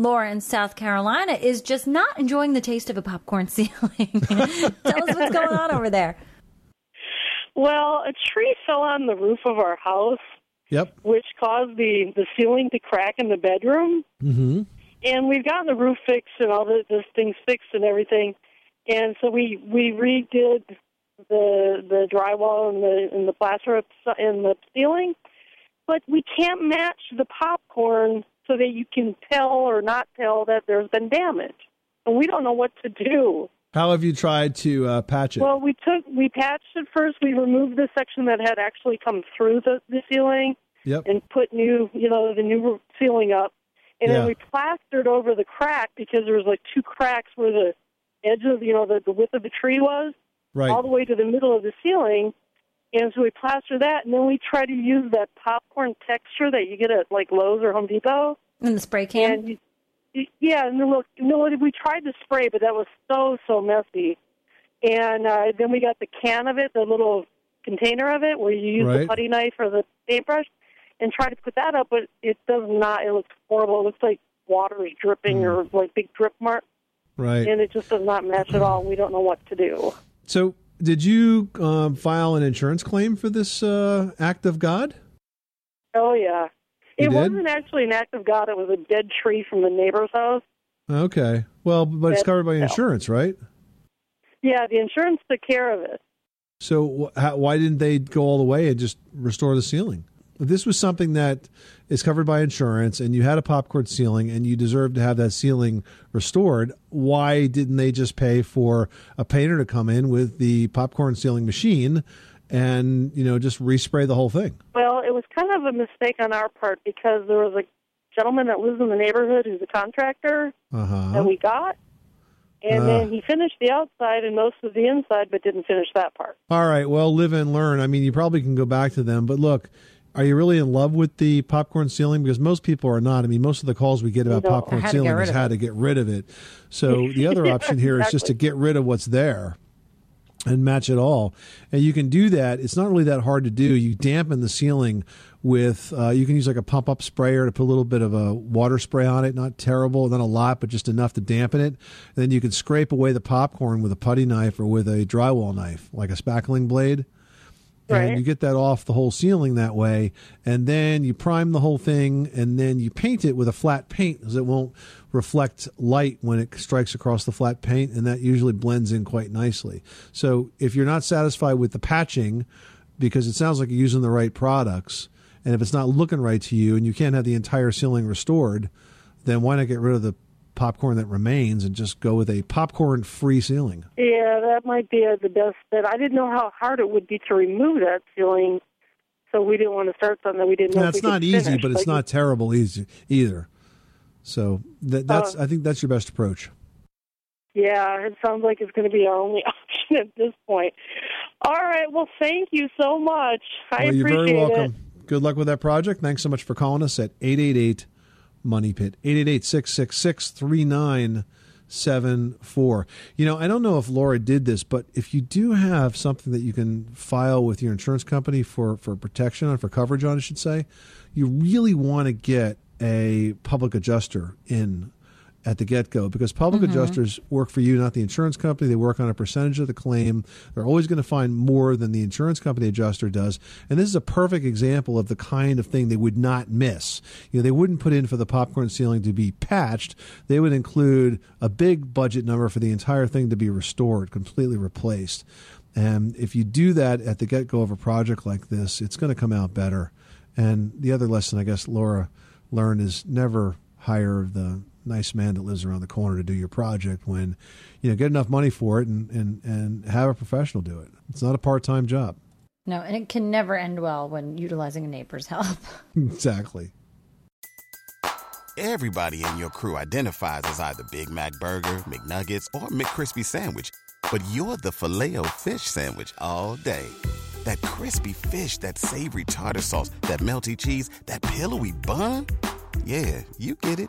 Laura in South Carolina is just not enjoying the taste of a popcorn ceiling. Tell us what's going on over there. Well, a tree fell on the roof of our house, Yep. which caused the the ceiling to crack in the bedroom. Mm-hmm. And we've gotten the roof fixed and all the, this things fixed and everything. And so we we redid the the drywall and the and the plaster up and the ceiling, but we can't match the popcorn so that you can tell or not tell that there's been damage. And we don't know what to do. How have you tried to uh, patch it? Well, we took we patched it first. We removed the section that had actually come through the, the ceiling yep. and put new, you know, the new ceiling up. And Yeah. then we plastered over the crack because there was like two cracks where the edge of, you know, the, the width of the tree was Right. all the way to the middle of the ceiling. And so we plastered that, and then we try to use that popcorn texture that you get at like Lowe's or Home Depot. In the spray can? And you, you- yeah, and then look, no, we tried to spray, but that was so so messy. And uh, then we got the can of it, the little container of it, where you use the putty knife or the paintbrush, and try to put that up, but it does not. It looks horrible. It looks like watery dripping or like big drip marks, right. and it just does not match at all. We don't know what to do. so, did you um, file an insurance claim for this uh, act of God? Oh yeah, You it did? wasn't actually an act of God. It was a dead tree from the neighbor's house. Okay. Well, but it's covered by no. insurance, right? Yeah, the insurance took care of it. So, wh- how, why didn't they go all the way and just restore the ceiling? This was something that is covered by insurance and you had a popcorn ceiling and you deserve to have that ceiling restored, why didn't they just pay for a painter to come in with the popcorn ceiling machine and, you know, just respray the whole thing? Well, it was kind of a mistake on our part because there was a gentleman that lives in the neighborhood who's a contractor Uh huh. that we got, and Ah. then he finished the outside and most of the inside, but didn't finish that part. All right. Well, live and learn. I mean, you probably can go back to them, but look, are you really in love with the popcorn ceiling? Because most people are not. I mean, most of the calls we get about No. popcorn Or how to get ceiling rid is of how it. to get rid of it. So the other option here is just to get rid of what's there and match it all. And you can do that. It's not really that hard to do. You dampen the ceiling with, uh, you can use like a pump up sprayer to put a little bit of a water spray on it. Not terrible, not a lot, but just enough to dampen it. And then you can scrape away the popcorn with a putty knife or with a drywall knife, like a spackling blade and you get that off the whole ceiling that way and then you prime the whole thing and then you paint it with a flat paint because it won't reflect light when it strikes across the flat paint and that usually blends in quite nicely. So if you're not satisfied with the patching because it sounds like you're using the right products and if it's not looking right to you and you can't have the entire ceiling restored then why not get rid of the popcorn that remains and just go with a popcorn free ceiling Yeah, that might be uh, the best bet. I didn't know how hard it would be to remove that ceiling, so we didn't want to start something that we didn't know. That's not easy, finish. but it's Like, not terrible easy either. So that, that's I think that's your best approach. Yeah, it sounds like it's going to be our only option at this point. All right, well, thank you so much. I well, you're appreciate very it. welcome. Good luck with that project. Thanks so much for calling us at 888 Money Pit. 888 666 3974. You know, I don't know if Laura did this, but if you do have something that you can file with your insurance company for, for protection on, for coverage on, I should say, you really want to get a public adjuster in at the get go because public mm-hmm. adjusters work for you, not the insurance company. They work on a percentage of the claim. They're always going to find more than the insurance company adjuster does. And this is a perfect example of the kind of thing they would not miss. You know, they wouldn't put in for the popcorn ceiling to be patched. They would include a big budget number for the entire thing to be restored, completely replaced. And if you do that at the get go of a project like this, it's going to come out better. And the other lesson I guess Laura learned is never hire the nice man that lives around the corner to do your project when you know get enough money for it and and, and have a professional do it. It's not a part time job. No, and it can never end well when utilizing a neighbor's help. exactly. Everybody in your crew identifies as either Big Mac Burger, McNuggets, or McCrispy Sandwich. But you're the filet fish Sandwich all day. That crispy fish, that savory tartar sauce, that melty cheese, that pillowy bun. Yeah, you get it.